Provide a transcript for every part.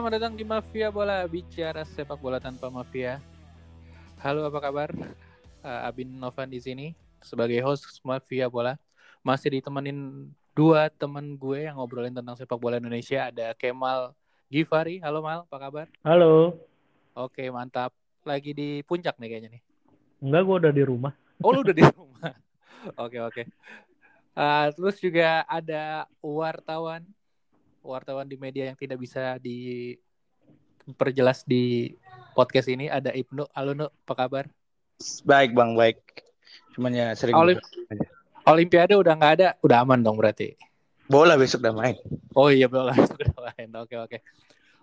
Selamat datang di Mafia Bola bicara sepak bola tanpa mafia. Halo, apa kabar? Uh, Abin Novan di sini sebagai host Mafia Bola. Masih ditemenin dua teman gue yang ngobrolin tentang sepak bola Indonesia. Ada Kemal Givari. Halo Mal, apa kabar? Halo. Oke, mantap. Lagi di puncak nih kayaknya nih. Enggak, gue udah di rumah. Oh, lu udah di rumah. Oke, oke. Uh, terus juga ada wartawan wartawan di media yang tidak bisa diperjelas di podcast ini ada Ibnu. Halo apa kabar? Baik Bang, baik. Cuman ya sering Olim Olimpiade udah nggak ada, udah aman dong berarti. Bola besok udah main. Oh iya bola besok udah main. Oke oke.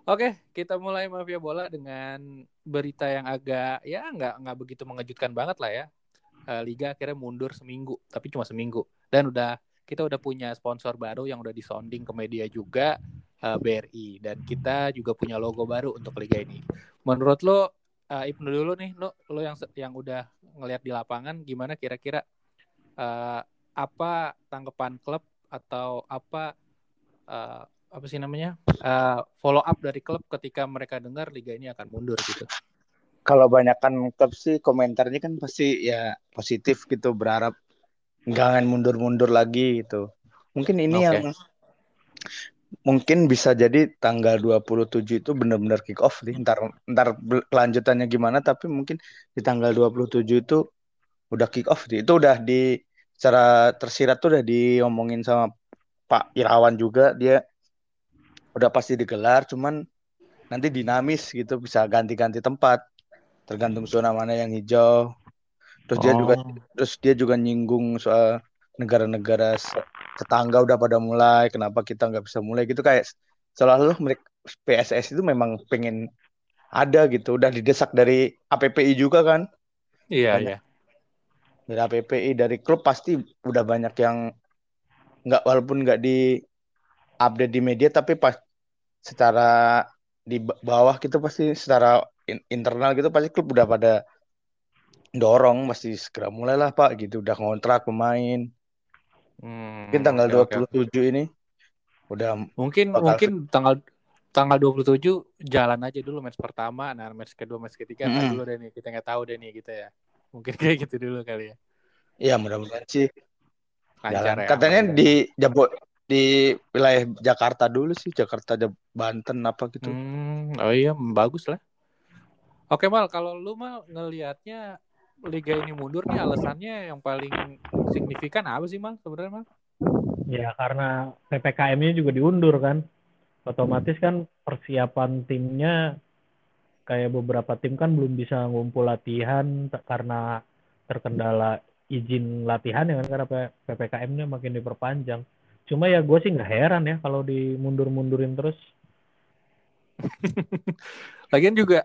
Oke, kita mulai mafia bola dengan berita yang agak ya nggak nggak begitu mengejutkan banget lah ya. Uh, Liga akhirnya mundur seminggu, tapi cuma seminggu. Dan udah kita udah punya sponsor baru yang udah disonding ke media juga uh, eh, BRI dan kita juga punya logo baru untuk liga ini. Menurut lo uh, Ibnu dulu nih, lo lo yang yang udah ngelihat di lapangan gimana kira-kira uh, apa tanggapan klub atau apa uh, apa sih namanya uh, follow up dari klub ketika mereka dengar liga ini akan mundur gitu. Kalau banyakkan klub sih komentarnya kan pasti ya positif gitu berharap jangan mundur-mundur lagi gitu. Mungkin ini okay. yang mungkin bisa jadi tanggal 27 itu benar-benar kick off nih. Ntar ntar kelanjutannya gimana tapi mungkin di tanggal 27 itu udah kick off nih. Itu udah di secara tersirat tuh udah diomongin sama Pak Irawan juga dia udah pasti digelar cuman nanti dinamis gitu bisa ganti-ganti tempat tergantung zona mana yang hijau Terus oh. dia juga oh. terus dia juga nyinggung soal negara-negara tetangga udah pada mulai, kenapa kita nggak bisa mulai gitu kayak selalu mereka PSS itu memang pengen ada gitu, udah didesak dari APPI juga kan? Iya iya. Dari APPI dari klub pasti udah banyak yang nggak walaupun nggak di update di media tapi pas secara di bawah gitu pasti secara internal gitu pasti klub udah pada dorong masih segera mulailah Pak gitu udah ngontrak pemain. Hmm, mungkin tanggal okay, 27 okay. ini udah mungkin mungkin tanggal tanggal 27 jalan aja dulu match pertama, nah match kedua, match ketiga mm -hmm. dulu deh nih kita nggak tahu deh nih kita ya. Mungkin kayak gitu dulu kali ya. Iya mudah-mudahan sih. Lancar ya, Katanya ya. di Jabo di wilayah Jakarta dulu sih, Jakarta Banten apa gitu. Hmm, oh iya bagus lah. Oke mal, kalau lu mal ngelihatnya liga ini mundur nih alasannya yang paling signifikan apa sih mal sebenarnya mal? Ya karena ppkm-nya juga diundur kan, otomatis kan persiapan timnya kayak beberapa tim kan belum bisa ngumpul latihan karena terkendala izin latihan ya kan karena ppkm-nya makin diperpanjang. Cuma ya gue sih nggak heran ya kalau dimundur-mundurin terus. Lagian juga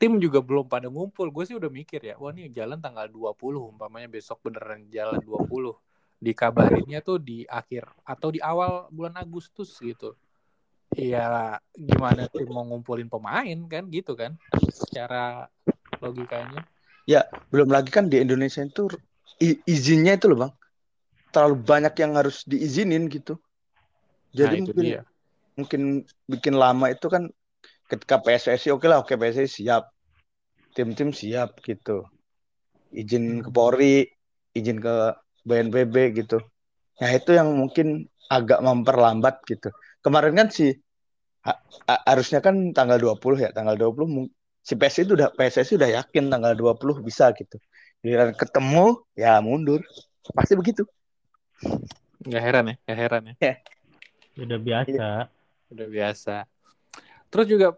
tim juga belum pada ngumpul. Gue sih udah mikir ya, wah ini jalan tanggal 20 umpamanya besok beneran jalan 20. Dikabarinnya tuh di akhir atau di awal bulan Agustus gitu. Iya, gimana tim mau ngumpulin pemain kan gitu kan? Secara logikanya. Ya, belum lagi kan di Indonesia itu izinnya itu loh, Bang. Terlalu banyak yang harus diizinin gitu. Jadi nah, mungkin dia. mungkin bikin lama itu kan ketika PSSI oke okay lah oke okay, PSSI siap. Tim-tim siap gitu. Izin ke Polri izin ke BNPB gitu. Ya itu yang mungkin agak memperlambat gitu. Kemarin kan si harusnya kan tanggal 20 ya tanggal 20 si PSSI itu udah PSSI udah yakin tanggal 20 bisa gitu. Giliran ketemu ya mundur. Pasti begitu. Nggak heran ya nggak heran ya, ya. udah biasa. Udah biasa Terus juga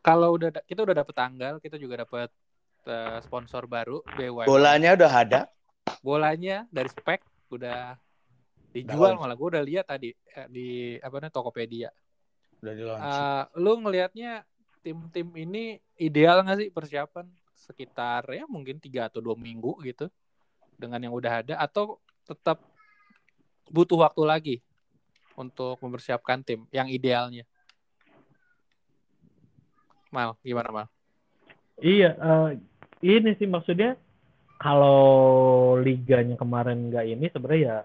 kalau udah kita udah dapet tanggal, kita juga dapet uh, sponsor baru BYM. Bolanya udah ada. Bolanya dari spek udah dijual malah gue udah lihat tadi eh, di apa namanya Tokopedia. Udah di uh, lu ngelihatnya tim-tim ini ideal nggak sih persiapan sekitar ya mungkin tiga atau dua minggu gitu dengan yang udah ada atau tetap butuh waktu lagi untuk mempersiapkan tim yang idealnya? Mal, gimana Mal? Iya, uh, ini sih maksudnya kalau liganya kemarin nggak ini sebenarnya ya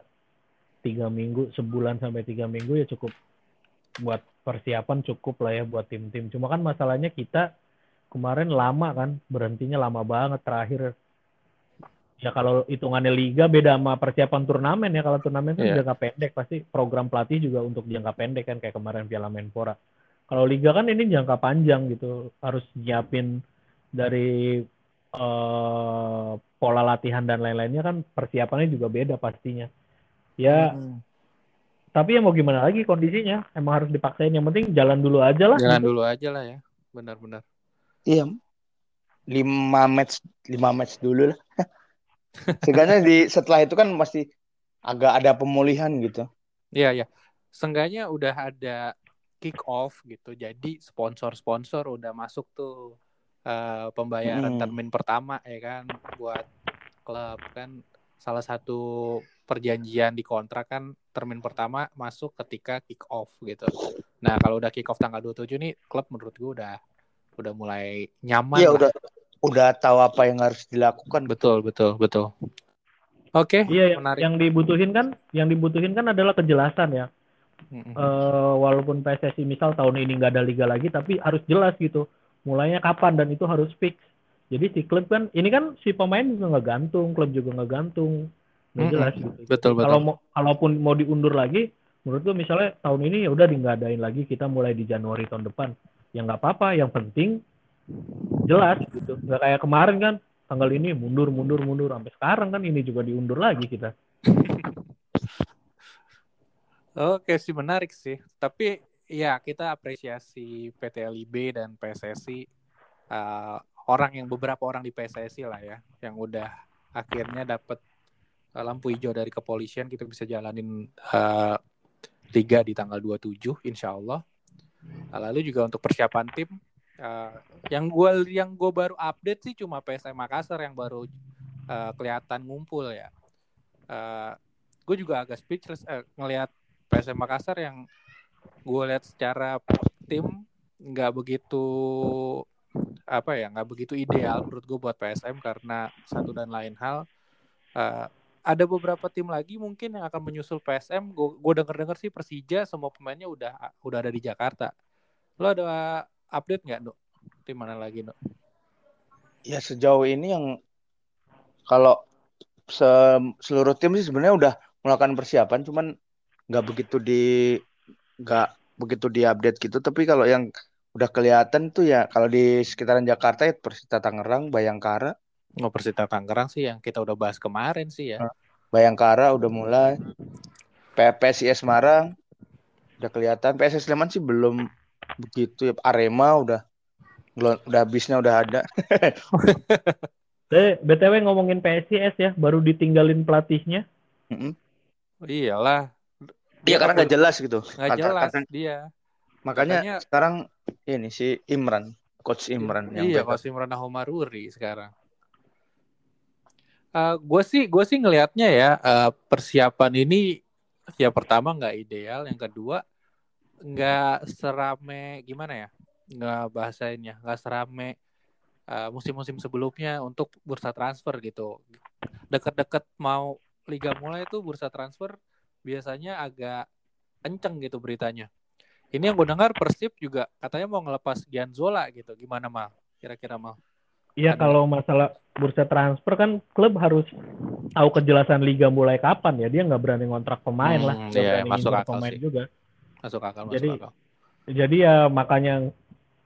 tiga minggu, sebulan sampai tiga minggu ya cukup buat persiapan cukup lah ya buat tim-tim. Cuma kan masalahnya kita kemarin lama kan berhentinya lama banget terakhir. Ya kalau hitungannya liga beda sama persiapan turnamen ya. Kalau turnamen kan Iya. jangka pendek pasti program pelatih juga untuk jangka pendek kan kayak kemarin Piala Menpora. Kalau liga kan ini jangka panjang gitu. Harus nyiapin dari eh, pola latihan dan lain-lainnya kan persiapannya juga beda pastinya. Ya, Hmm. tapi ya mau gimana lagi kondisinya emang harus dipaksain yang penting jalan dulu aja lah Jangan gitu. dulu aja lah ya. Benar-benar. Iya. Lima match, lima match dulu lah. Seenggaknya di setelah itu kan masih agak ada pemulihan gitu. Iya, iya. Seenggaknya udah ada kick off gitu. Jadi sponsor-sponsor udah masuk tuh eh, pembayaran Hmm. termin pertama ya kan buat klub kan salah satu perjanjian di kontrak kan termin pertama masuk ketika kick off gitu. Nah, kalau udah kick off tanggal 27 nih klub menurut gue udah udah mulai nyaman Iya udah udah tahu apa yang harus dilakukan. Betul, betul, betul. Oke, Iya, yang, menarik. yang dibutuhin kan, yang dibutuhin kan adalah kejelasan ya. Eh, walaupun PSSI misal tahun ini nggak ada liga lagi, tapi harus jelas gitu. Mulainya kapan dan itu harus fix. Jadi si klub kan, ini kan si pemain juga nggak gantung, klub juga nggak gantung, nggak jelas gitu. Betul, betul. Kalau mau, kalaupun mau diundur lagi, menurut gua misalnya tahun ini ya udah di nggak adain lagi, kita mulai di Januari tahun depan. Ya nggak apa-apa, yang penting jelas gitu. Nggak kayak kemarin kan, tanggal ini mundur, mundur, mundur, sampai sekarang kan ini juga diundur lagi kita. Oke sih menarik sih. Tapi ya kita apresiasi PT LIB dan PSSI eh, orang yang beberapa orang di PSSI lah ya yang udah akhirnya dapat eh, lampu hijau dari kepolisian kita bisa jalanin eh, liga di tanggal 27 insya Allah. Nah, Lalu juga untuk persiapan tim eh, yang gue yang gue baru update sih cuma PSM Makassar yang baru eh, kelihatan ngumpul ya. gue juga agak speechless eh, ngelihat PSM Makassar yang gue lihat secara tim nggak begitu apa ya nggak begitu ideal menurut gue buat PSM karena satu dan lain hal eh, ada beberapa tim lagi mungkin yang akan menyusul PSM gue denger dengar sih Persija semua pemainnya udah udah ada di Jakarta lo ada update nggak Nuk? tim mana lagi Nuk? Ya sejauh ini yang kalau se- seluruh tim sih sebenarnya udah melakukan persiapan, cuman nggak begitu di nggak begitu diupdate gitu. Tapi kalau yang udah kelihatan tuh ya kalau di sekitaran Jakarta ya Persita Tangerang, Bayangkara, Oh, Persita Tangerang sih yang kita udah bahas kemarin sih ya. Bayangkara udah mulai, P- PSIS Semarang udah kelihatan, PSS Sleman sih belum begitu ya. Arema udah udah habisnya udah ada. Eh, BTW ngomongin PSIS ya, baru ditinggalin pelatihnya. Mm-mm. Iyalah. Iya karena nggak jelas gitu. nggak jelas kata- dia. Makanya Katanya- sekarang ini si Imran, coach Imran yang iya. Coach Imran Homaruri sekarang. gue sih gue sih ngelihatnya ya eh, persiapan ini ya pertama nggak ideal, yang kedua nggak serame gimana ya nggak bahasainnya nggak serame eh, musim-musim sebelumnya untuk bursa transfer gitu. Deket-deket mau liga mulai itu bursa transfer biasanya agak kenceng gitu beritanya. Ini yang gue dengar Persib juga katanya mau ngelepas Gianzola gitu. Gimana mal? Kira-kira mal? Iya, kalau masalah bursa transfer kan klub harus tahu kejelasan liga mulai kapan ya. Dia nggak berani ngontrak pemain Hmm, lah, iya, masuk akal pemain sih. juga. Masuk akal, masuk Jadi, akal. Jadi ya makanya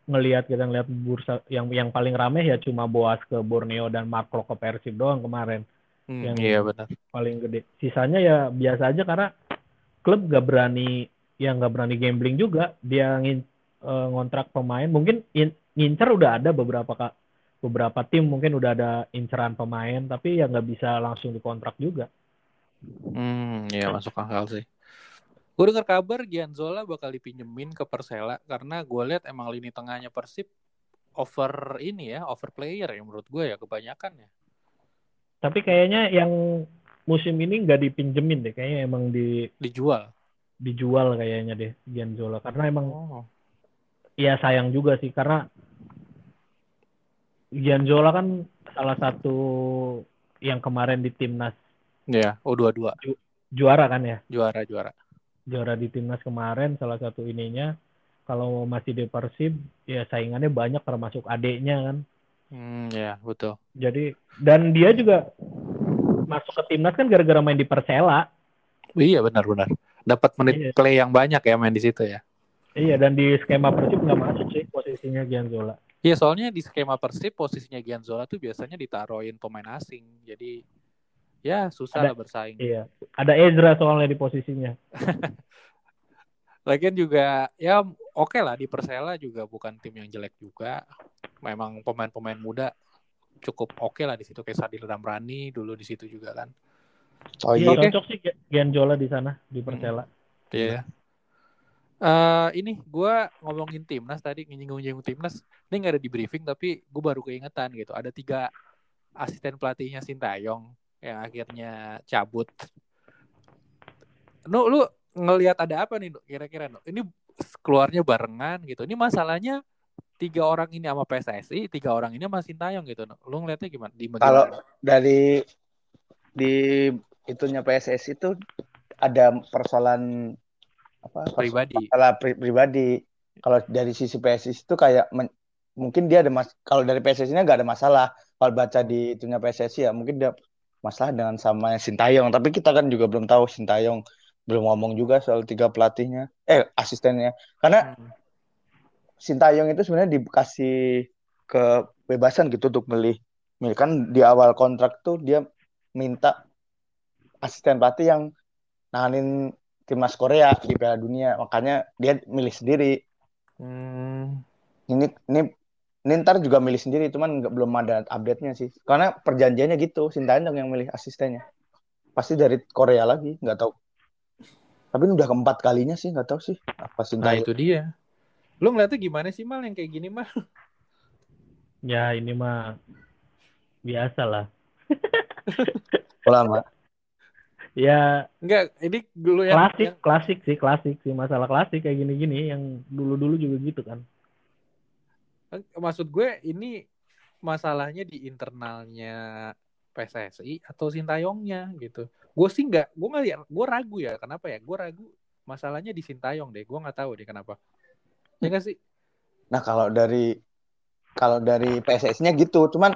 ngelihat kita ngelihat bursa yang yang paling rame ya cuma Boas ke Borneo dan Mark ke Persib doang kemarin Hmm, yang- iya benar. paling gede. Sisanya ya biasa aja karena klub nggak berani yang nggak berani gambling juga. Dia ngin, eh, ngontrak pemain. Mungkin in- ngincer udah ada beberapa kak beberapa tim mungkin udah ada inceran pemain tapi ya nggak bisa langsung dikontrak juga. Hmm, iya masuk akal sih. Gue dengar kabar Gianzola bakal dipinjemin ke Persela karena gue lihat emang lini tengahnya Persib over ini ya, over player ya menurut gue ya kebanyakan ya. Tapi kayaknya yang musim ini nggak dipinjemin deh, kayaknya emang di Dijual. dijual kayaknya deh Gianzola karena emang Oh. ya sayang juga sih karena Gianzola kan salah satu yang kemarin di timnas Iya, U22 juara kan ya. juara juara. juara di timnas kemarin salah satu ininya kalau masih di Persib ya saingannya banyak termasuk adiknya kan. Hmm, ya betul. Jadi dan dia juga masuk ke timnas kan gara-gara main di Persela. Iya benar-benar. Dapat menit Iya. play yang banyak ya main di situ ya. Iya dan di skema Persib nggak masuk sih posisinya Gianzola. Iya soalnya di skema Persib posisinya Gianzola tuh biasanya ditaruhin pemain asing. Jadi ya susah Ada- lah bersaing. Iya. Ada Ezra soalnya di posisinya. Lagian juga ya oke lah di Persela juga bukan tim yang jelek juga. Memang pemain-pemain muda cukup oke lah di situ kayak Sadil Ramrani dulu di situ juga kan. Oh Iya iya. Oke. cocok sih Gianzola di sana di Persela. Iya. Eh ini gue ngomongin timnas tadi nyinggung-nyinggung timnas. Ini nggak ada di briefing tapi gue baru keingetan gitu. Ada tiga asisten pelatihnya Sintayong yang akhirnya cabut. Nu, lu ngelihat ada apa nih, Nu? kira-kira? Nu? Ini keluarnya barengan gitu. Ini masalahnya tiga orang ini sama PSSI, tiga orang ini sama Sintayong gitu. Nu. Lu ngeliatnya gimana? Di Kalau dari di itunya PSS itu ada persoalan apa? persoalan pribadi. masalah pri- pribadi. Kalau dari sisi PSS itu kayak men- mungkin dia ada mas kalau dari PSS ini nggak ada masalah. Kalau baca di itunya PSSI ya mungkin dia masalah dengan sama Sintayong. Tapi kita kan juga belum tahu Sintayong belum ngomong juga soal tiga pelatihnya, eh asistennya. Karena Hmm. Sintayong itu sebenarnya dikasih kebebasan gitu untuk milih. Milih kan di awal kontrak tuh dia minta asisten pelatih yang nanganin timnas Korea di Piala Dunia. Makanya dia milih sendiri. Hmm. Ini ini ini ntar juga milih sendiri, cuman nggak belum ada update-nya sih. Karena perjanjiannya gitu, Sintayong yang milih asistennya. Pasti dari Korea lagi, nggak tahu. Tapi ini udah keempat kalinya sih, nggak tahu sih apa Nah Sintayong. itu dia. Lu ngeliatnya gimana sih mal yang kayak gini mah? Ya ini mah biasa lah. Lama. Ya Enggak, ini dulu yang, klasik, yang klasik sih, klasik sih masalah klasik kayak gini-gini yang dulu-dulu juga gitu kan. maksud gue ini masalahnya di internalnya PSSI atau Sintayongnya gitu. Gue sih nggak, gue nggak lihat, gue ragu ya. Kenapa ya? Gue ragu masalahnya di Sintayong deh. Gue nggak tahu deh kenapa. Ya nggak sih? Nah, kalau dari kalau dari PSS-nya gitu, cuman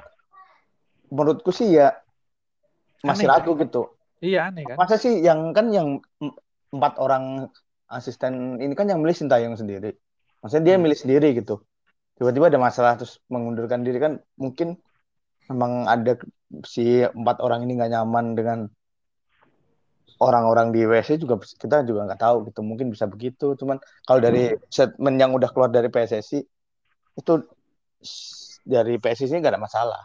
menurutku sih ya masih Aneh, ragu gitu. Iya aneh kan? Masa sih yang kan yang em- empat orang asisten ini kan yang milih Sintayong sendiri. Maksudnya dia Hmm. milih sendiri gitu. Tiba-tiba ada masalah terus mengundurkan diri kan mungkin memang ada si empat orang ini nggak nyaman dengan orang-orang di WC juga kita juga nggak tahu gitu. Mungkin bisa begitu. Cuman kalau dari statement yang udah keluar dari PSSI itu dari PSSI nggak ada masalah.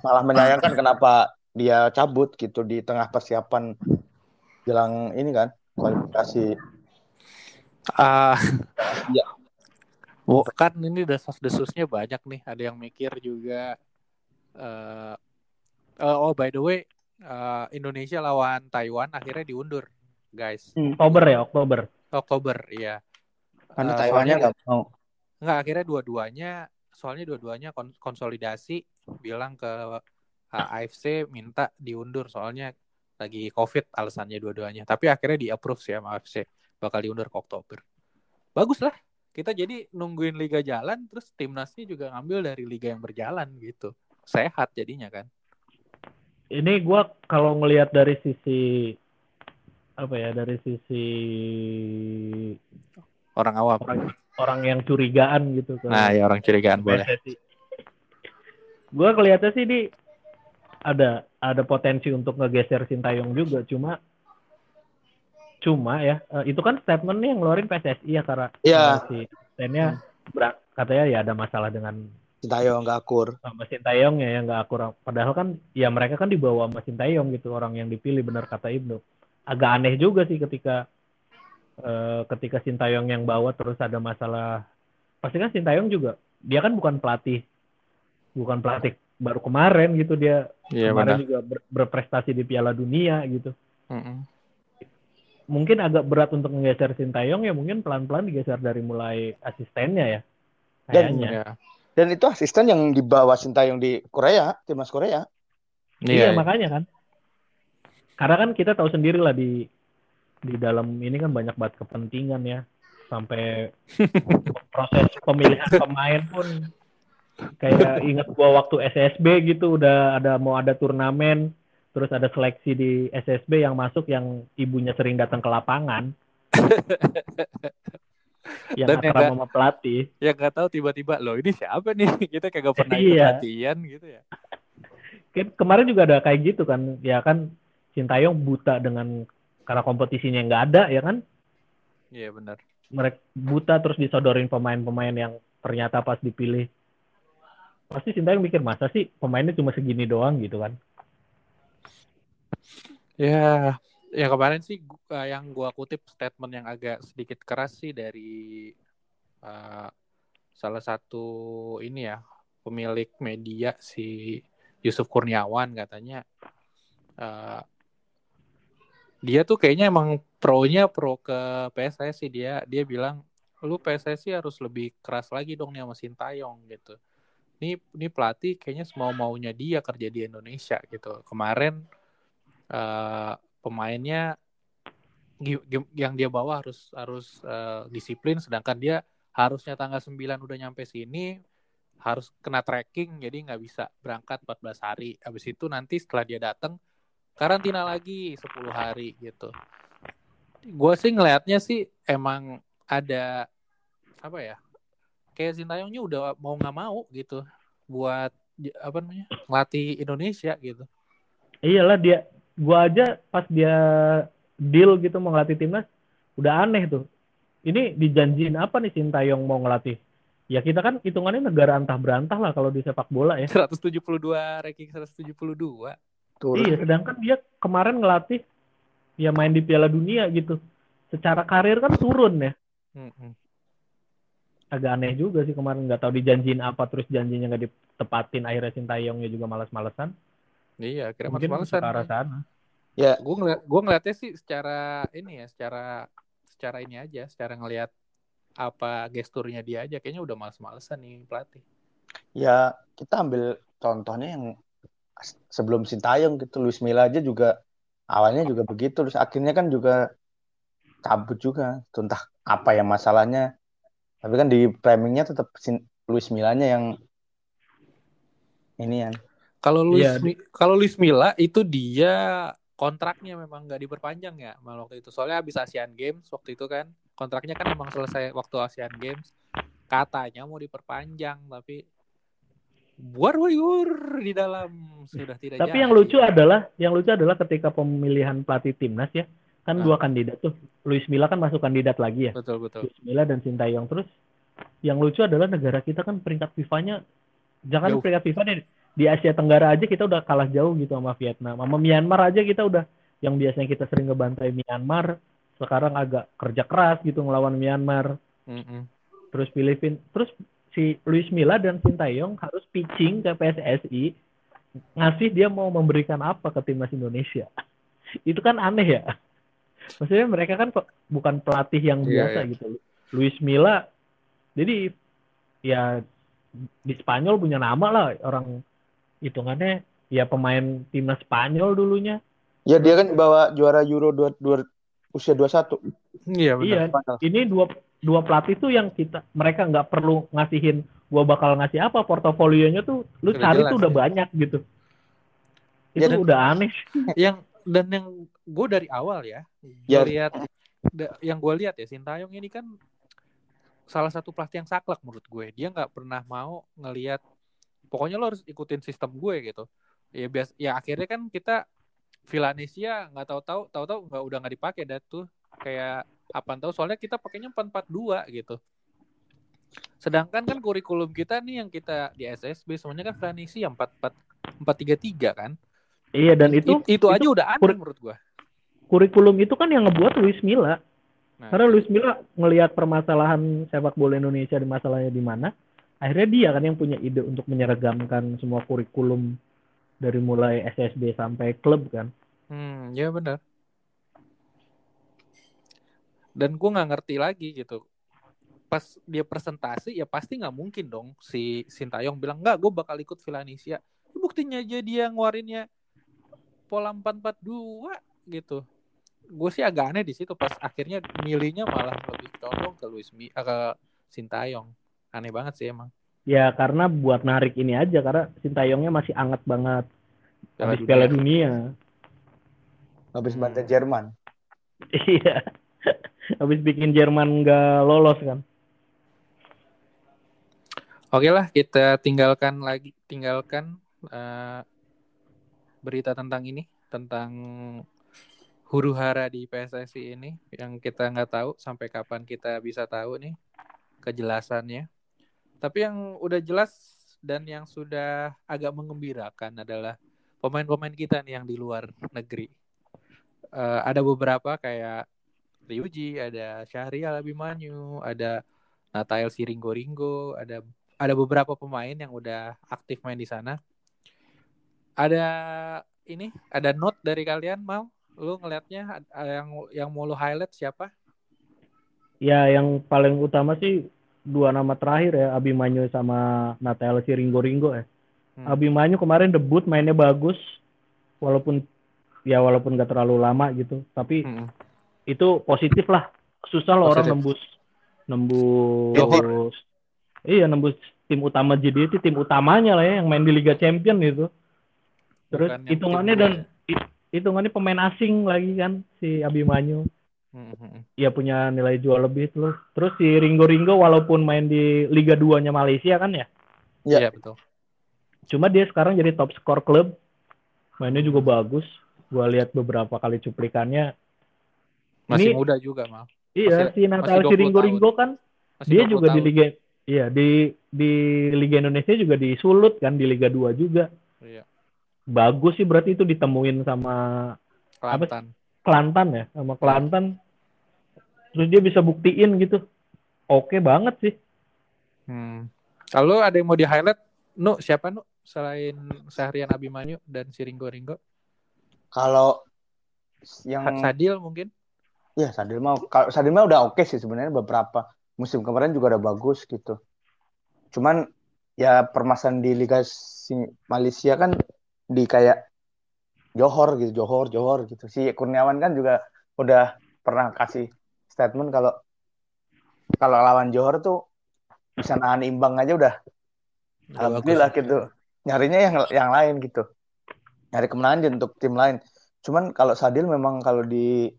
Malah menyayangkan kenapa dia cabut gitu di tengah persiapan jelang ini kan kualifikasi. Ah, Iya. Wo- kan ini desas-desusnya banyak nih. Ada yang mikir juga. Eh eh, oh by the way, eh, Indonesia lawan Taiwan akhirnya diundur, guys. Oktober ya, Oktober. Oktober, iya. Karena Eh, Taiwannya nggak mau. Nggak, akhirnya dua-duanya, soalnya dua-duanya kon- konsolidasi bilang ke uh, AFC minta diundur soalnya lagi COVID alasannya dua-duanya. Tapi akhirnya di-approve sih sama AFC bakal diundur ke Oktober. Bagus lah. Kita jadi nungguin liga jalan, terus timnasnya juga ngambil dari liga yang berjalan gitu. Sehat jadinya kan. Ini gua kalau ngelihat dari sisi apa ya, dari sisi Orang awam. orang orang yang curigaan gitu ke Nah, ya orang curigaan boleh. Gua kelihatnya sih di ada ada potensi untuk ngegeser Sintayong juga, cuma cuma ya eh, itu kan statementnya yang ngeluarin PSSI ya karena Iya. eh, si berak- katanya ya ada masalah dengan Sintayong nggak akur. sama Sintayong ya yang nggak akur. Padahal kan ya mereka kan dibawa sama Sintayong gitu orang yang dipilih benar kata Ibnu. Agak aneh juga sih ketika eh, ketika Sintayong yang bawa terus ada masalah. Pasti kan Sintayong juga dia kan bukan pelatih bukan pelatih baru kemarin gitu dia Iya kemarin benar. juga ber- berprestasi di Piala Dunia gitu. Mm-mm. Mungkin agak berat untuk menggeser Sintayong ya mungkin pelan-pelan digeser dari mulai asistennya ya. Dan- Kayaknya. Iya. Dan itu asisten yang dibawa Sintayong di Korea, timnas Korea. Iya, Iya. makanya kan. Karena kan kita tahu sendiri lah di di dalam ini kan banyak banget kepentingan ya sampai proses pemilihan pemain pun kayak ingat gua waktu SSB gitu udah ada mau ada turnamen terus ada seleksi di SSB yang masuk yang ibunya sering datang ke lapangan yang Dan yang akrab sama pelatih Ya nggak tahu tiba-tiba loh ini siapa nih? Kita kagak pernah Iya. ikut latihan gitu ya. Kemarin juga ada kayak gitu kan ya kan Sintayong buta dengan karena kompetisinya nggak ada ya kan Iya benar. mereka buta terus disodorin pemain-pemain yang ternyata pas dipilih pasti Sintayong mikir masa sih pemainnya cuma segini doang gitu kan Ya, ya kemarin sih gu- eh, yang gua kutip statement yang agak sedikit keras sih dari eh, salah satu ini ya pemilik media si Yusuf Kurniawan katanya eh, dia tuh kayaknya emang pro-nya pro ke PSSI dia dia bilang lu PSSI harus lebih keras lagi dong nih sama Sintayong gitu. Ini ini pelatih kayaknya semau maunya dia kerja di Indonesia gitu. Kemarin pemainnya yang dia bawa harus harus eh, disiplin sedangkan dia harusnya tanggal 9 udah nyampe sini harus kena tracking jadi nggak bisa berangkat 14 hari. Habis itu nanti setelah dia datang karantina lagi 10 hari gitu. Gue sih ngelihatnya sih emang ada apa ya kayak Sintayongnya udah mau nggak mau gitu buat apa namanya ngelatih Indonesia gitu. Iyalah dia gua aja pas dia deal gitu mau ngelatih timnas udah aneh tuh. Ini dijanjiin apa nih Sintayong mau ngelatih? Ya kita kan hitungannya negara antah berantah lah kalau di sepak bola ya. 172 ranking 172 Turun. iya sedangkan dia kemarin ngelatih ya main di Piala Dunia gitu. Secara karir kan turun ya. Agak aneh juga sih kemarin nggak tahu dijanjiin apa terus janjinya nggak ditepatin akhirnya Sintayongnya juga malas-malesan iya kira mungkin ke arah sana. Ya, gue ngeliat gue ngeliatnya sih secara ini ya secara secara ini aja secara ngelihat apa gesturnya dia aja kayaknya udah males-malesan nih pelatih. Ya kita ambil contohnya yang sebelum Sintayong gitu Luis Milla aja juga awalnya juga begitu terus akhirnya kan juga cabut juga. Tuh, entah apa ya masalahnya. Tapi kan di framingnya tetap Sin- Luis Millanya yang ini ya kalau Luis Mi- kalau Luis Milla itu dia kontraknya memang nggak diperpanjang ya malah waktu itu soalnya habis Asian Games waktu itu kan kontraknya kan emang selesai waktu Asian Games katanya mau diperpanjang tapi buar wuyur di dalam sudah tidak Tapi jadi. yang lucu adalah, yang lucu adalah ketika pemilihan pelatih timnas ya, kan Ah. dua kandidat tuh. Luis Milla kan masuk kandidat lagi ya. betul betul Luis Milla dan Sintayong terus. Yang lucu adalah negara kita kan peringkat FIFA-nya jangan Jauh. peringkat FIFA deh di Asia Tenggara aja kita udah kalah jauh gitu sama Vietnam. Sama Myanmar aja kita udah yang biasanya kita sering ngebantai Myanmar, sekarang agak kerja keras gitu ngelawan Myanmar. Mm-mm. Terus Filipina, terus si Luis Milla dan Sintayong harus pitching ke PSSI ngasih dia mau memberikan apa ke timnas Indonesia. Itu kan aneh ya. Maksudnya mereka kan pe- bukan pelatih yang Iya, biasa iya. gitu. Luis Milla jadi ya di Spanyol punya nama lah orang hitungannya ya pemain timnas Spanyol dulunya. ya dia kan bawa juara Euro dua, dua, usia 21 iya benar Iya, ini dua dua pelatih tuh yang kita mereka nggak perlu ngasihin gua bakal ngasih apa portofolionya tuh lu Udah cari jelas, tuh udah ya. banyak gitu Ya, itu dan- udah aneh yang dan yang gue dari awal ya, Ya. lihat da- yang gue lihat ya Sintayong ini kan salah satu pelatih yang saklek menurut gue dia nggak pernah mau ngelihat pokoknya lo harus ikutin sistem gue gitu. Ya bias ya akhirnya kan kita Villanesia nggak tahu-tahu tahu-tahu nggak udah nggak dipakai dah tuh. Kayak apa tahu soalnya kita pakainya 442 gitu. Sedangkan kan kurikulum kita nih yang kita di SSB semuanya kan Villanesia 44 433 kan. Iya dan itu itu, itu aja udah aneh menurut gue kurikulum itu kan yang ngebuat Luis Milla. Nah, karena Luis Milla ngelihat permasalahan sepak bola Indonesia di masalahnya di mana akhirnya dia kan yang punya ide untuk menyeragamkan semua kurikulum dari mulai SSB sampai klub kan Hmm, ya benar. Dan gue nggak ngerti lagi gitu. Pas dia presentasi ya pasti nggak mungkin dong si Sintayong bilang nggak, gue bakal ikut Villanesia. Buktinya aja dia ngeluarinnya pola 442 gitu. gue sih agak aneh di situ pas akhirnya milihnya malah lebih condong ke Luis Mi ke Sintayong. Aneh banget sih emang. Ya karena buat narik ini aja karena Sintayongnya masih anget banget. Piala Habis dunia. Piala Dunia. Habis Hmm. bantai Jerman. Iya. Habis bikin Jerman nggak lolos kan. Oke lah, kita tinggalkan lagi tinggalkan eh, berita tentang ini, tentang huru hara di PSSI ini yang kita nggak tahu sampai kapan kita bisa tahu nih kejelasannya. Tapi yang udah jelas dan yang sudah agak mengembirakan adalah pemain-pemain kita nih yang di luar negeri. Eh, ada beberapa kayak Ryuji, ada Syahrial Abimanyu, ada Natael Siringgo Ringgo, ada ada beberapa pemain yang udah aktif main di sana. Ada ini, ada note dari kalian mau? Lu ngelihatnya yang yang mau lu highlight siapa? Ya yang paling utama sih dua nama terakhir ya Abimanyu sama Natael si Ringo Ringo ya. Hmm. Abimanyu kemarin debut mainnya bagus walaupun ya walaupun gak terlalu lama gitu tapi Hmm. itu positif lah susah loh orang nembus nembus Johor. iya nembus tim utama jadi itu tim utamanya lah ya yang main di Liga Champion itu terus Bukan hitungannya dan hi- hitungannya pemain asing lagi kan si Abimanyu. Ya punya nilai jual lebih terus terus si Ringo Ringo walaupun main di Liga 2 nya Malaysia kan ya Ya. Iya betul. cuma dia sekarang jadi top skor klub mainnya juga bagus gua lihat beberapa kali cuplikannya Masih Ini- muda juga mal. iya Masih- si Natal si 20 Ringo tahun. Ringo kan Masih dia 20 juga di tahun. Liga iya di di Liga Indonesia juga disulut kan di Liga 2 juga Iya. bagus sih berarti itu ditemuin sama Apa Kelantan. Ya sama Kelantan terus dia bisa buktiin gitu oke banget sih Hmm. Lalu ada yang mau di highlight? Nu siapa nu selain Syahrian Abimanyu dan Siringgo Ringgo? Kalau yang Sadil mungkin? ya Sadil mau kalau Sadil mah udah oke sih sebenarnya beberapa musim kemarin juga udah bagus gitu. Cuman ya permasalahan di Liga Sing- Malaysia kan di kayak Johor gitu, Johor, Johor gitu. Si Kurniawan kan juga udah pernah kasih statement kalau kalau lawan Johor tuh bisa nahan imbang aja udah Udah Alhamdulillah bagus. gitu. Nyarinya yang yang lain gitu. Nyari kemenangan aja untuk tim lain. Cuman kalau Sadil memang kalau di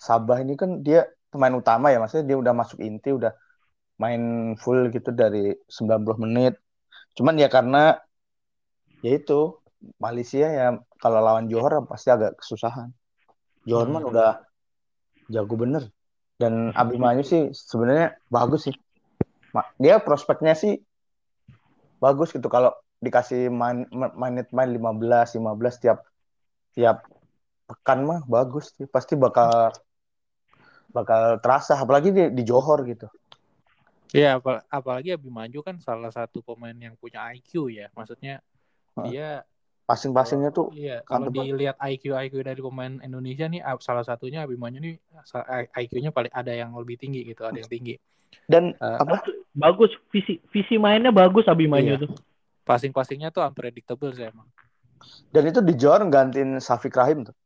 Sabah ini kan dia pemain utama ya, maksudnya dia udah masuk inti, udah main full gitu dari 90 menit. Cuman ya karena ya itu Malaysia ya kalau lawan Johor pasti agak kesusahan. Johor Hmm. udah jago bener. Dan Abimanyu sih sebenarnya bagus sih. Dia prospeknya sih bagus gitu kalau dikasih main menit main 15 15 tiap tiap pekan mah bagus sih pasti bakal bakal terasa apalagi di, di Johor gitu Iya, apal- apalagi Abimanyu kan salah satu pemain yang punya IQ ya. Maksudnya dia passing-passingnya tuh iya kalau dilihat IQ IQ dari pemain Indonesia nih ah, salah satunya Abimanyu nih IQ-nya paling ada yang lebih tinggi gitu, ada yang tinggi. dan Eh, apa bagus visi visi mainnya bagus Abimanyu Iya. tuh Passing-passingnya tuh unpredictable sih emang. dan itu di Johor gantiin Safik Rahim tuh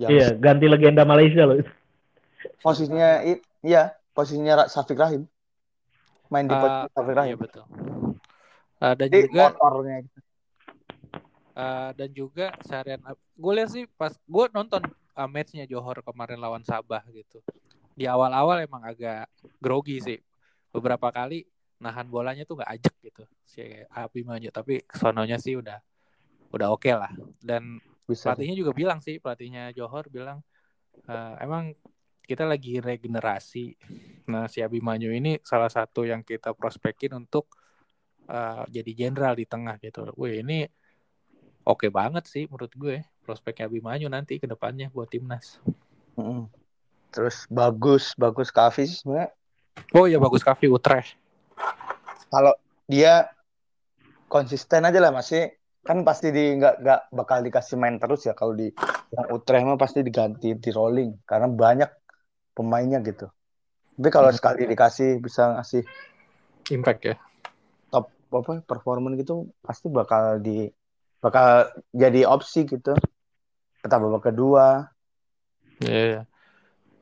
yang iya ganti legenda Malaysia loh posisinya iya posisinya Safik Rahim main di Ah, posisi Safik Rahim Iya betul. Dan Jadi juga motornya gitu. Eh, dan juga Syahrian gue lihat sih pas gue nonton eh, matchnya Johor kemarin lawan Sabah gitu. Di awal-awal emang agak grogi sih. Beberapa kali nahan bolanya tuh nggak ajak gitu. Si Abimanyu tapi sononya sih udah udah oke lah. Dan bisa pelatihnya juga bilang sih pelatihnya Johor bilang "Eh, emang kita lagi regenerasi. Nah si Abimanyu ini salah satu yang kita prospekin untuk eh, jadi jenderal di tengah gitu. Wih ini oke banget sih menurut gue prospeknya Abimanyu nanti ke depannya buat timnas. Mm-mm. terus bagus bagus Kavi sih sebenarnya. Oh iya bagus Kavi Utrecht. Kalau dia konsisten aja lah masih kan pasti di nggak nggak bakal dikasih main terus ya. Kalau di yang Utrecht mah pasti diganti di rolling. Karena banyak pemainnya gitu. Tapi kalau sekali dikasih bisa ngasih impact ya. top apa performan gitu pasti bakal di bakal jadi opsi gitu ke babak kedua Iya.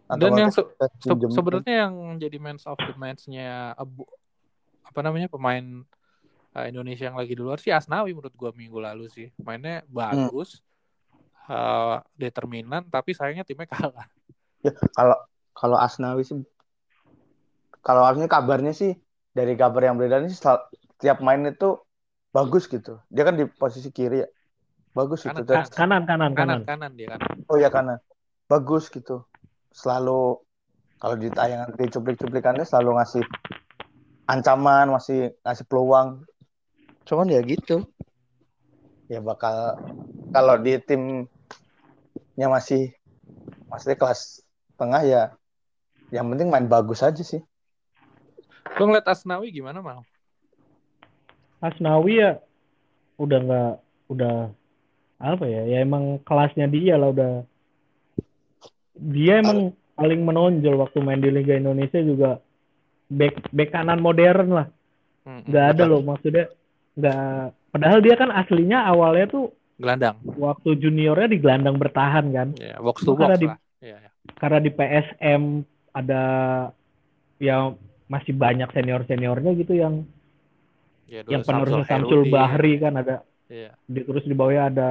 Atau Dan yang se- se- pinjem- sebenarnya yang jadi man of the match-nya apa namanya pemain uh, Indonesia yang lagi di luar sih Asnawi menurut gua minggu lalu sih. Mainnya bagus. uh, determinan tapi sayangnya timnya kalah. Ya, kalau kalau Asnawi sih kalau harusnya kabarnya sih dari kabar yang beredar ini sel- tiap main itu bagus gitu. Dia kan di posisi kiri ya. Bagus Kanan, gitu. Ka- kanan kanan Kanan Kan kanan. kanan dia kan. Oh ya kanan. Bagus gitu. Selalu kalau di tayangan di cuplik-cuplikannya selalu ngasih ancaman, masih ngasih peluang. Cuman ya gitu. Ya bakal kalau di timnya masih masih kelas tengah ya yang penting main bagus aja sih. Lu ngeliat Asnawi gimana mal? Asnawi ya udah nggak udah apa ya ya emang kelasnya dia lah udah dia emang paling menonjol waktu main di Liga Indonesia juga back back kanan modern lah Hmm, nggak ada loh maksudnya nggak padahal dia kan aslinya awalnya tuh Gelandang. waktu juniornya di gelandang bertahan kan Ya, box to Karena box di- lah. Iya, iya. karena di PSM ada ya masih banyak senior seniornya gitu yang Ya, yang penerusnya Samsul Samsul. Bahri kan ada Iya. di, terus di bawahnya ada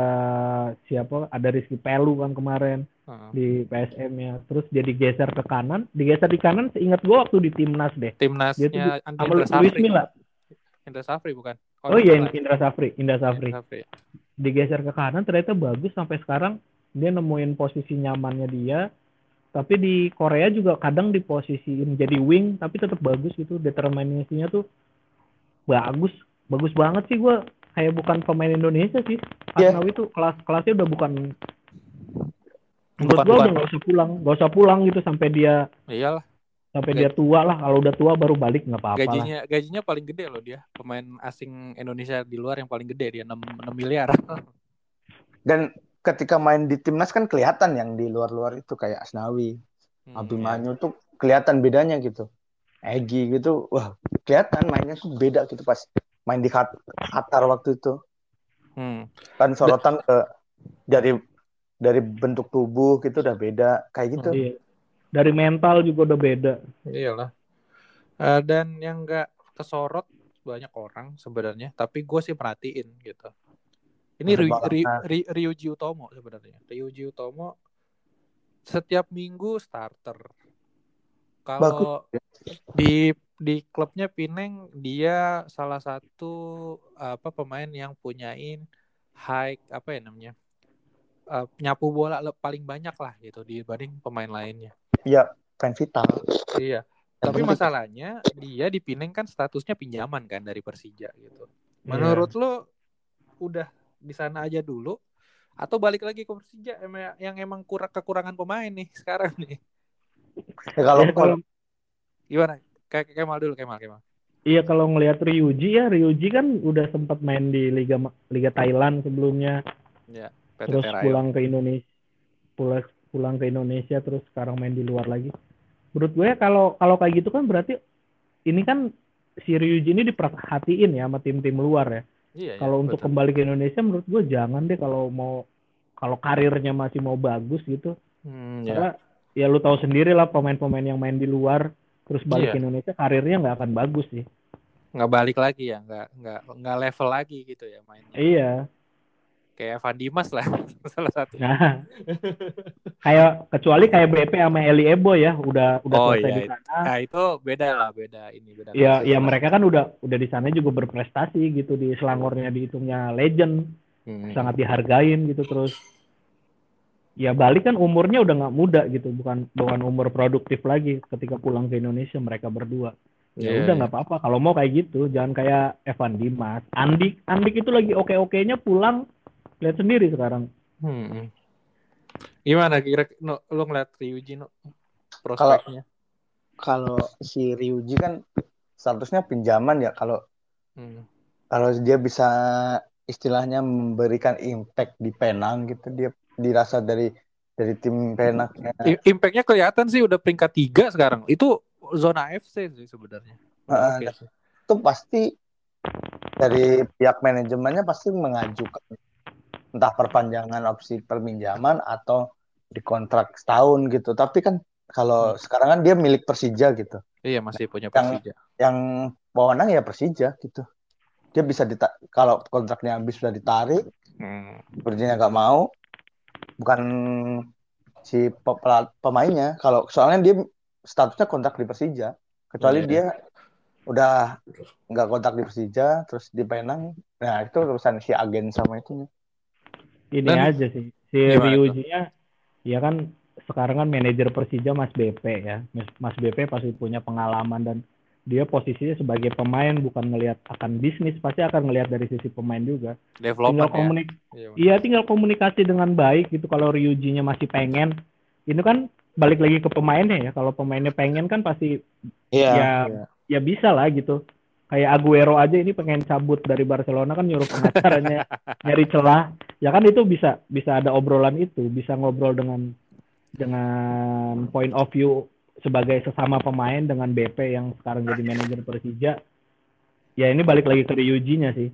siapa ada Rizky Pelu kan kemarin Heeh. di PSM ya terus jadi geser ke kanan digeser di kanan seingat gua waktu di timnas deh Dia tuh Timnasnya di- Indra Safri. Milla Indra Safri bukan? oh iya salah. Indra Safri Indra Safri Indra Safri. digeser ke kanan ternyata bagus sampai sekarang dia nemuin posisi nyamannya dia tapi di Korea juga kadang diposisiin jadi wing tapi tetap bagus gitu determinasinya tuh bagus bagus banget sih gua kayak bukan pemain Indonesia sih Iya. Asnawi tuh kelas kelasnya udah bukan menurut bukan. udah nggak usah pulang nggak usah pulang gitu sampai dia Iyalah, sampai Gaji- dia tua lah kalau udah tua baru balik nggak apa-apa lah gajinya gajinya paling gede loh dia. Pemain asing Indonesia di luar yang paling gede dia 6, 6 miliar. Dan ketika main di timnas kan kelihatan yang di luar-luar itu kayak Asnawi, Hmm, Abimanyu tuh kelihatan bedanya gitu. Egi gitu, wah kelihatan mainnya tuh beda gitu pas main di Qatar waktu itu. Hmm. Kan sorotan ke dari dari bentuk tubuh gitu udah beda kayak gitu. Iya. dari mental juga udah beda Iyalah. Eh, dan yang nggak kesorot banyak orang sebenarnya, tapi gue sih perhatiin gitu. Ini banget. Ryu, Ryu- Ryuji Utomo sebenarnya. Ryuji Utomo setiap minggu starter. Kalau di di klubnya Pineng dia salah satu apa pemain yang punyain high apa ya namanya eh, nyapu bola paling banyak lah gitu dibanding pemain lainnya. Ya, fan vital. Iya. Yang Tapi masalahnya dia di Pineng kan statusnya pinjaman kan dari Persija gitu. Iya. Menurut lo udah di sana aja dulu atau balik lagi ke Persija yang emang kurang kekurangan pemain nih sekarang nih. Ya, kalau Ya, kalau Gimana? Kayak Kemal dulu Kemal Kemal. Iya kalau ngelihat Ryuji ya Ryuji kan udah sempat main di Liga Liga Thailand sebelumnya Ya, PT terus pulang ke Indonesia pulang pulang ke Indonesia terus sekarang main di luar lagi. Menurut gue kalau kalau kayak gitu kan berarti ini kan si Ryuji ini diperhatiin ya sama tim-tim luar ya. Iya, iya, kalau untuk betul. kembali ke Indonesia menurut gue jangan deh kalau mau kalau karirnya masih mau bagus gitu. Hmm. Karena ya lu tahu sendiri lah pemain-pemain yang main di luar terus balik Iya. ke Indonesia karirnya nggak akan bagus sih. nggak balik lagi ya, nggak nggak nggak level lagi gitu ya mainnya. Iya. Kayak Evan Dimas lah salah satu. Nah, kayak kecuali kayak BP sama Eli Ebo ya, udah udah Oh, selesai iya, di sana. Nah itu beda lah, beda ini beda. Ya, ya lah. mereka kan udah udah di sana juga berprestasi gitu di Selangornya dihitungnya legend, Hmm. sangat dihargain gitu terus. Ya balik kan umurnya udah nggak muda gitu, bukan bukan umur produktif lagi ketika pulang ke Indonesia mereka berdua. Ya Iya, udah iya. nggak apa-apa kalau mau kayak gitu, jangan kayak Evan Dimas. Andik Andik itu lagi oke-okenya pulang lihat sendiri sekarang. Hmm. Gimana kira no, lo ngeliat Ryuji no prospeknya? kalau si Ryuji kan statusnya pinjaman ya kalau Hmm. kalau dia bisa istilahnya memberikan impact di Penang gitu dia dirasa dari dari tim Penangnya I- Impactnya kelihatan sih udah peringkat tiga sekarang. Itu zona FC sih sebenarnya. Sih. itu pasti dari pihak manajemennya pasti mengajukan entah perpanjangan opsi perminjaman atau dikontrak setahun gitu. Tapi kan kalau hmm. sekarang kan dia milik Persija gitu. Iya masih punya Persija. Yang, yang wewenang ya Persija gitu. Dia bisa dita kalau kontraknya habis sudah ditarik, hmm. Persija nggak mau, bukan si pemainnya. Kalau soalnya dia statusnya kontrak di Persija, kecuali yeah. dia udah nggak kontak di Persija terus di Penang. Nah itu urusan si agen sama itu ini Dan, aja sih. Si Ryuji-nya ya kan sekarang kan manajer Persija Mas BP ya. Mas BP pasti punya pengalaman dan dia posisinya sebagai pemain bukan ngelihat akan bisnis pasti akan ngelihat dari sisi pemain juga. Tinggal komunik ya? iya tinggal komunikasi dengan baik gitu. Kalau Ryuji-nya masih pengen itu kan balik lagi ke pemainnya ya. Kalau pemainnya pengen kan pasti yeah, ya yeah ya bisa lah gitu. Kayak Aguero aja ini pengen cabut dari Barcelona kan nyuruh pengacaranya nyari celah. Ya kan itu bisa bisa ada obrolan itu bisa ngobrol dengan dengan point of view sebagai sesama pemain dengan BP yang sekarang jadi manajer Persija ya ini balik lagi ke Ryuji-nya sih.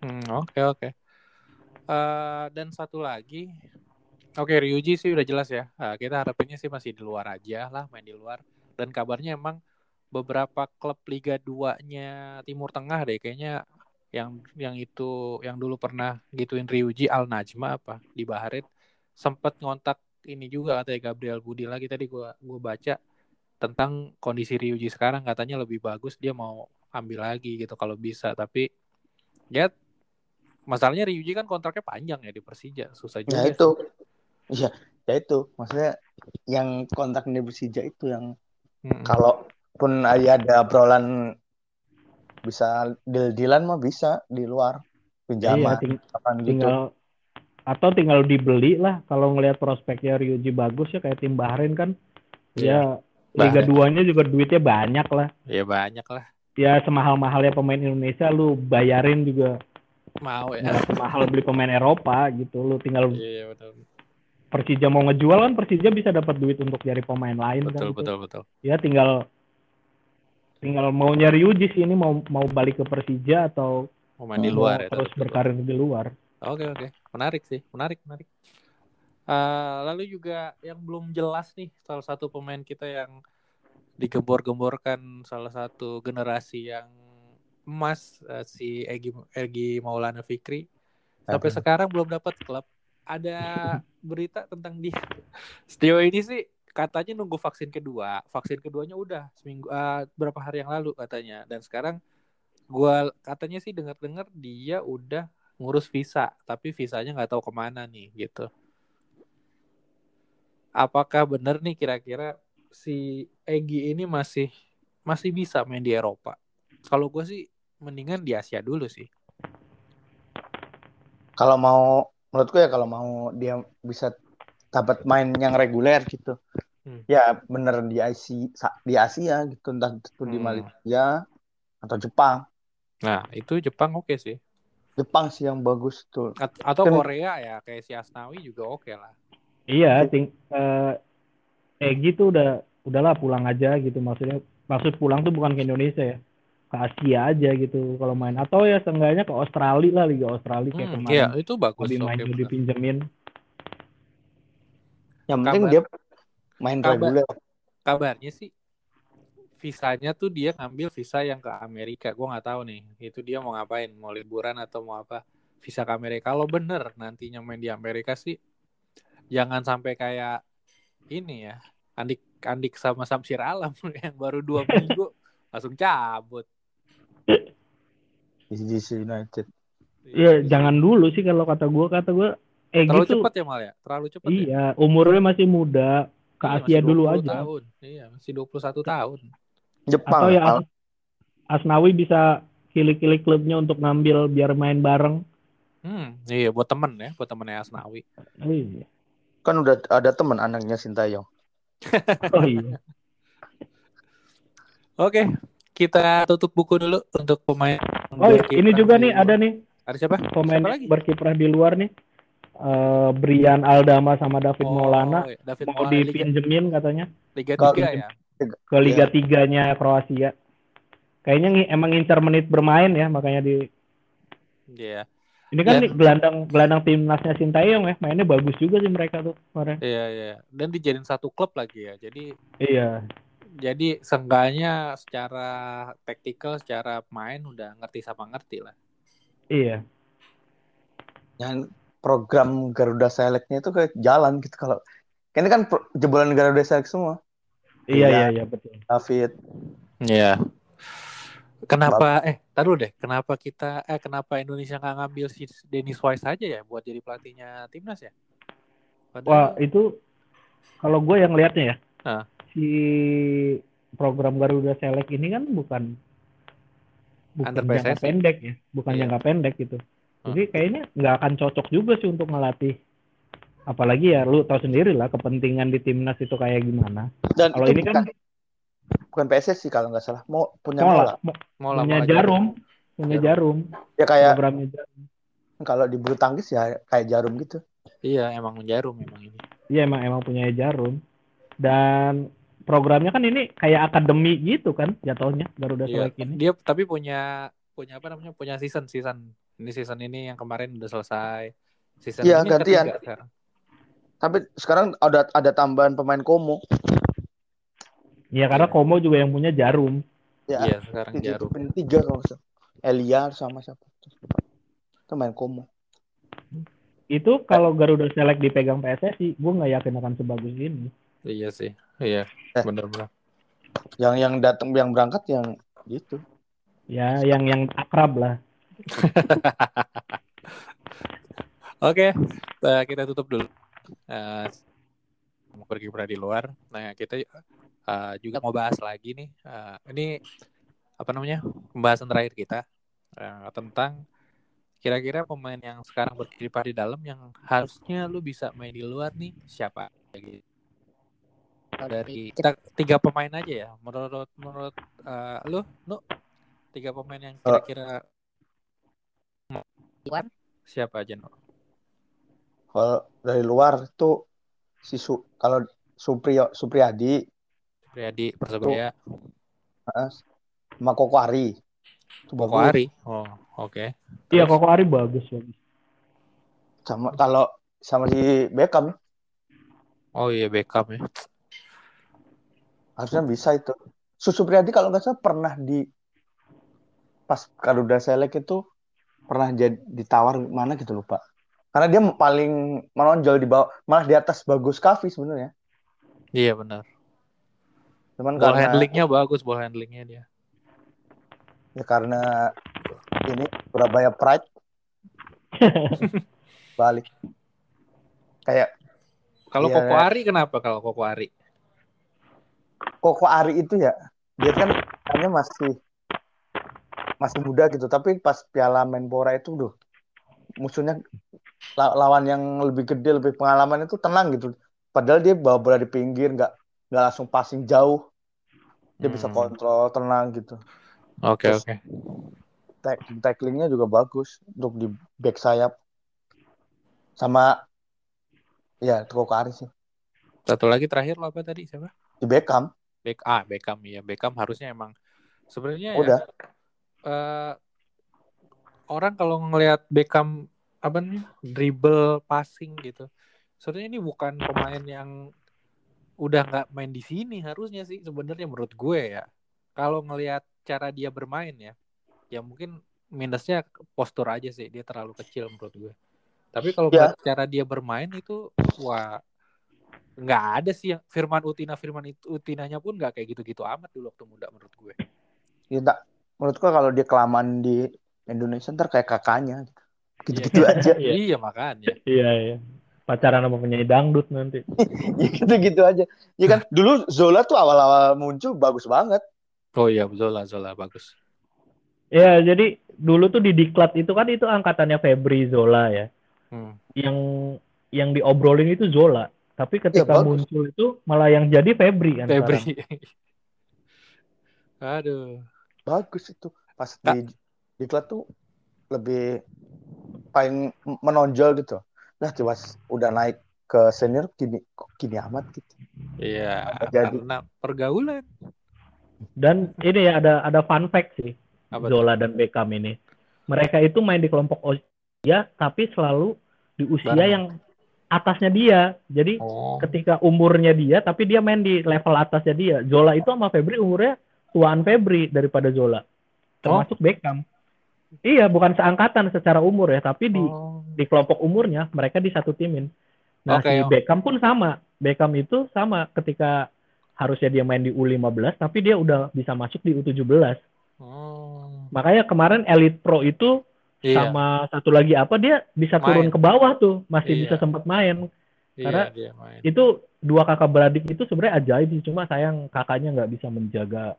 Oke hmm, oke okay, okay. uh, eh, dan satu lagi oke okay, Ryuji sih udah jelas ya. Uh, kita harapinnya sih masih di luar aja lah main di luar. Dan kabarnya emang beberapa klub Liga 2-nya Timur Tengah deh kayaknya yang yang itu yang dulu pernah gituin Ryuji Al Najma apa di Bahrain sempat ngontak ini juga katanya Gabriel Budi lagi tadi gua gua baca tentang kondisi Ryuji sekarang katanya lebih bagus dia mau ambil lagi gitu kalau bisa tapi ya masalahnya Ryuji kan kontraknya panjang ya di Persija susah juga. Ya itu. Iya, ya itu maksudnya yang kontrak di Persija itu yang hmm. kalau pun ada obrolan bisa deal-dealan mah bisa di luar pinjaman iya, ting gitu. tinggal atau tinggal dibeli lah kalau ngelihat prospeknya Ryuji bagus ya kayak tim Bahrain kan iya. ya Liga 2-nya juga duitnya banyak lah. Ya banyak lah. Ya semahal-mahalnya pemain Indonesia lu bayarin juga. Mau ya. Mahal beli pemain Eropa gitu lu tinggal iya, betul. Persija mau ngejual kan Persija bisa dapat duit untuk cari pemain lain betul, kan betul betul betul. Ya tinggal tinggal mau nyari Uji sih ini mau mau balik ke Persija atau mau main di luar ya, terus berkarir di luar. Oke oke, menarik sih, menarik menarik. Uh, lalu juga yang belum jelas nih salah satu pemain kita yang digembor-gemborkan salah satu generasi yang emas uh, si Egi Egi Maulana Fikri sampai okay. sekarang belum dapat klub. Ada berita tentang dia. Sejauh ini sih katanya nunggu vaksin kedua vaksin keduanya udah seminggu uh, berapa hari yang lalu katanya dan sekarang gua katanya sih dengar-dengar dia udah ngurus visa tapi visanya nggak tahu ke mana nih gitu apakah benar nih kira-kira si Egi ini masih masih bisa main di Eropa? Kalau gue sih mendingan di Asia dulu sih. Kalau mau menurutku ya kalau mau dia bisa dapat main yang reguler gitu. Hmm. ya bener di Asia di Asia gitu. Entah itu di hmm. Malaysia atau Jepang. Nah itu Jepang oke okay sih. Jepang sih yang bagus tuh A atau kan, Korea ya kayak si Asnawi juga oke okay lah iya ting uh, eh gitu udah udahlah pulang aja gitu maksudnya maksud pulang tuh bukan ke Indonesia ya ke Asia aja gitu kalau main atau ya seenggaknya ke Australia lah Liga Australia kayak hmm, kemarin. Iya, itu bagus. Lebih main okay, dipinjemin. Yang penting Kabar, dia main kabar, reguler. Kabarnya sih visanya tuh dia ngambil visa yang ke Amerika. Gue nggak tahu nih, itu dia mau ngapain, mau liburan atau mau apa? Visa ke Amerika. Kalau bener nantinya main di Amerika sih, jangan sampai kayak ini ya, Andik Andik sama Samsir Alam yang baru dua minggu langsung cabut. DC United. Iya, jangan dulu sih kalau kata gue, kata gue Eh terlalu gitu. cepat ya mal ya? Terlalu cepat ya? Iya, ya? umurnya masih muda. Ke iya, Asia dulu aja. Tahun. Iya, masih 21 tahun. Jepang. Atau ya As Asnawi bisa kili-kili klubnya untuk ngambil biar main bareng. Hmm, iya buat temen ya, buat temennya Asnawi. Iya. Kan udah ada temen anaknya Sintayong. oh iya. Oke, kita tutup buku dulu untuk pemain. Oh, ini juga nih ada nih. Ada siapa? Pemain siapa lagi? berkiprah di luar nih uh, Brian Aldama sama David oh, Maulana iya. David mau Maulana, dipinjemin Liga, katanya Liga 3 ya ke Liga ya. Tiganya Kroasia kayaknya emang incar menit bermain ya makanya di Iya. Yeah. Ini kan Dan- nih gelandang gelandang timnasnya Sintayong ya, mainnya bagus juga sih mereka tuh kemarin. Iya iya. Dan dijadiin satu klub lagi ya. Jadi Iya. jadi seenggaknya secara taktikal, secara main udah ngerti sama ngerti lah. Iya. yang program Garuda Select-nya itu kayak jalan gitu kalau ini kan jebolan Garuda Select semua Iya Iya. iya iya betul. David Iya. Kenapa eh taruh deh, kenapa kita eh kenapa Indonesia nggak ngambil si Dennis Wise aja ya buat jadi pelatihnya timnas ya? Wah, Padahal itu kalau gue yang lihatnya ya. Ah. Si program Garuda Select ini kan bukan bukan Under jangka pendek ya, bukan Iya. jangka pendek gitu. Ah. Jadi kayaknya nggak akan cocok juga sih untuk ngelatih. Apalagi ya lu tahu sendiri lah kepentingan di timnas itu kayak gimana. dan Kalau ini kan bukan, bukan PSSI kalau nggak salah mau punya mola, mola mau lah punya mau jarum, punya jarum, ya kayak programnya jarum. kalau di bulu tangkis ya kayak jarum gitu Iya, emang jarum memang ini. Iya emang emang punya jarum. Dan programnya kan ini kayak akademi gitu kan jatuhnya Garuda Iya, Select ini. dia tapi punya punya apa namanya? Punya season season. Ini season ini yang kemarin udah selesai. Season Iya, ini gantian. ketiga sekarang. tapi sekarang ada ada tambahan pemain Komo Iya karena Komo juga yang punya jarum. ya Iya, sekarang jarum. ditutupin tiga kalau nggak salah Elia sama siapa itu main Komo Itu kalau Garuda Select dipegang PSSI, gue nggak yakin akan sebagus ini. Iya sih. Iya, Eh. bener-bener. yang yang datang yang berangkat yang gitu Ya yang yang akrab lah. Oke, eh, kita tutup dulu. Eh, mau pergi pernah di luar. Nah, kita eh, juga mau bahas lagi nih. Eh, ini apa namanya? Pembahasan terakhir kita eh, tentang kira-kira pemain yang sekarang berkiprah di dalam yang harusnya lu bisa main di luar nih siapa? Gitu. Dari kita tiga pemain aja ya. Menurut menurut eh, lu, lu tiga pemain yang kira-kira siapa aja no? kalau dari luar tuh si Su, kalau Supriyo Supriyadi Priadi Persebaya sama Koko Ari itu Koko bagus. Ari. Oh, oke. Iya Terus? Koko Ari bagus bagus. sama kalau sama si Beckham Oh iya Beckham ya. harusnya bisa itu Susu Priyadi kalau nggak salah pernah di pas Garuda Select itu pernah jadi ditawar mana gitu lupa karena dia paling menonjol di bawah malah di atas bagus Kavi sebenarnya Iya benar. Cuman Ball karena handlingnya bagus, ball handlingnya dia. ya karena ini Surabaya Pride balik kayak Kalau Iya, Koko ya. Ari kenapa kalau Koko Ari? Koko Ari itu ya dia kan hanya masih masih muda gitu tapi pas Piala Menpora itu tuh musuhnya la- lawan yang lebih gede lebih pengalaman itu tenang gitu padahal dia bawa bola di pinggir nggak nggak langsung passing jauh dia bisa Hmm. kontrol tenang gitu Oke Terus- oke. Tack- tacklingnya juga bagus untuk di back sayap sama ya itu Koko Ari sih Satu lagi terakhir lo apa tadi siapa? di Beckham Beck ah Beckham ya Beckham harusnya emang sebenarnya ya udah eh, orang kalau ngelihat Beckham apa nih dribble passing gitu sebenarnya ini bukan pemain yang udah nggak main di sini harusnya sih sebenarnya menurut gue ya. Kalau ngelihat cara dia bermain ya ya mungkin minusnya postur aja sih dia terlalu kecil menurut gue. Tapi kalau Ya. cara dia bermain itu wah nggak ada sih yang Firman Utina Firman itu Utinanya pun nggak kayak gitu-gitu amat dulu waktu muda menurut gue. Ya tak menurutku kalau dia kelamaan di Indonesia ntar kayak kakaknya. Gitu-gitu aja. Iya. iya makanya. Iya iya. Pacaran sama penyanyi dangdut nanti. ya gitu-gitu aja ya kan dulu Zola tuh awal-awal muncul bagus banget Oh iya, Zola, Zola bagus. Ya jadi dulu tuh di Diklat itu kan itu angkatannya Febri Zola ya. Hmm. Yang yang diobrolin itu Zola. Tapi ketika bagus. muncul itu malah yang jadi Febri kan. Febri. Aduh. bagus itu pas Kak. di di klub tuh lebih paling menonjol gitu nah tiba udah naik ke senior gini kok gini amat gitu Iya, Jadi. karena pergaulan. Dan ini ya ada ada fun fact sih Apa? Zola dan Beckham ini. Mereka itu main di kelompok dia tapi selalu di usia Bareng. yang atasnya dia. Jadi Oh. ketika umurnya dia tapi dia main di level atasnya dia. Zola itu sama Febri umurnya tuaan Febri daripada Zola. Termasuk Beckham. Iya, bukan seangkatan secara umur ya, tapi di Oh. Di kelompok umurnya mereka di satu timin. Nah, Oke, si. Beckham pun sama. Beckham itu sama ketika harusnya dia main di U15 tapi dia udah bisa masuk di U17. Oh. Makanya kemarin Elite Pro itu Iya. sama satu lagi apa dia bisa turun Main. ke bawah tuh, masih Iya. bisa sempat main. Iya, karena- dia main. Itu dua kakak beradik itu sebenarnya ajaib sih, cuma sayang kakaknya nggak bisa menjaga